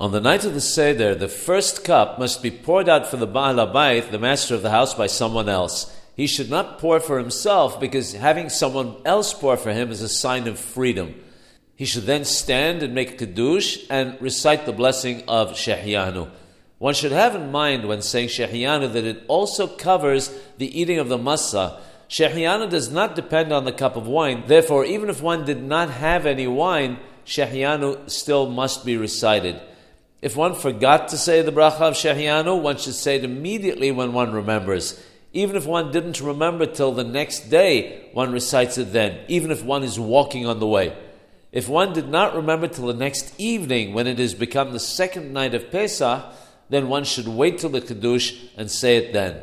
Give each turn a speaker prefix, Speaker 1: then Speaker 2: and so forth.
Speaker 1: On the night of the Seder, the first cup must be poured out for the Baal HaBayit, the master of the house, by someone else. He should not pour for himself because having someone else pour for him is a sign of freedom. He should then stand and make Kiddush and recite the blessing of Sheheheyanu. One should have in mind when saying Sheheheyanu that it also covers the eating of the Masa. Sheheheyanu does not depend on the cup of wine, therefore, even if one did not have any wine, Sheheheyanu still must be recited. If one forgot to say the bracha of Sheheheyanu, one should say it immediately when one remembers. Even if one didn't remember till the next day, one recites it then, even if one is walking on the way. If one did not remember till the next evening, when it has become the second night of Pesach, then one should wait till the Kiddush and say it then.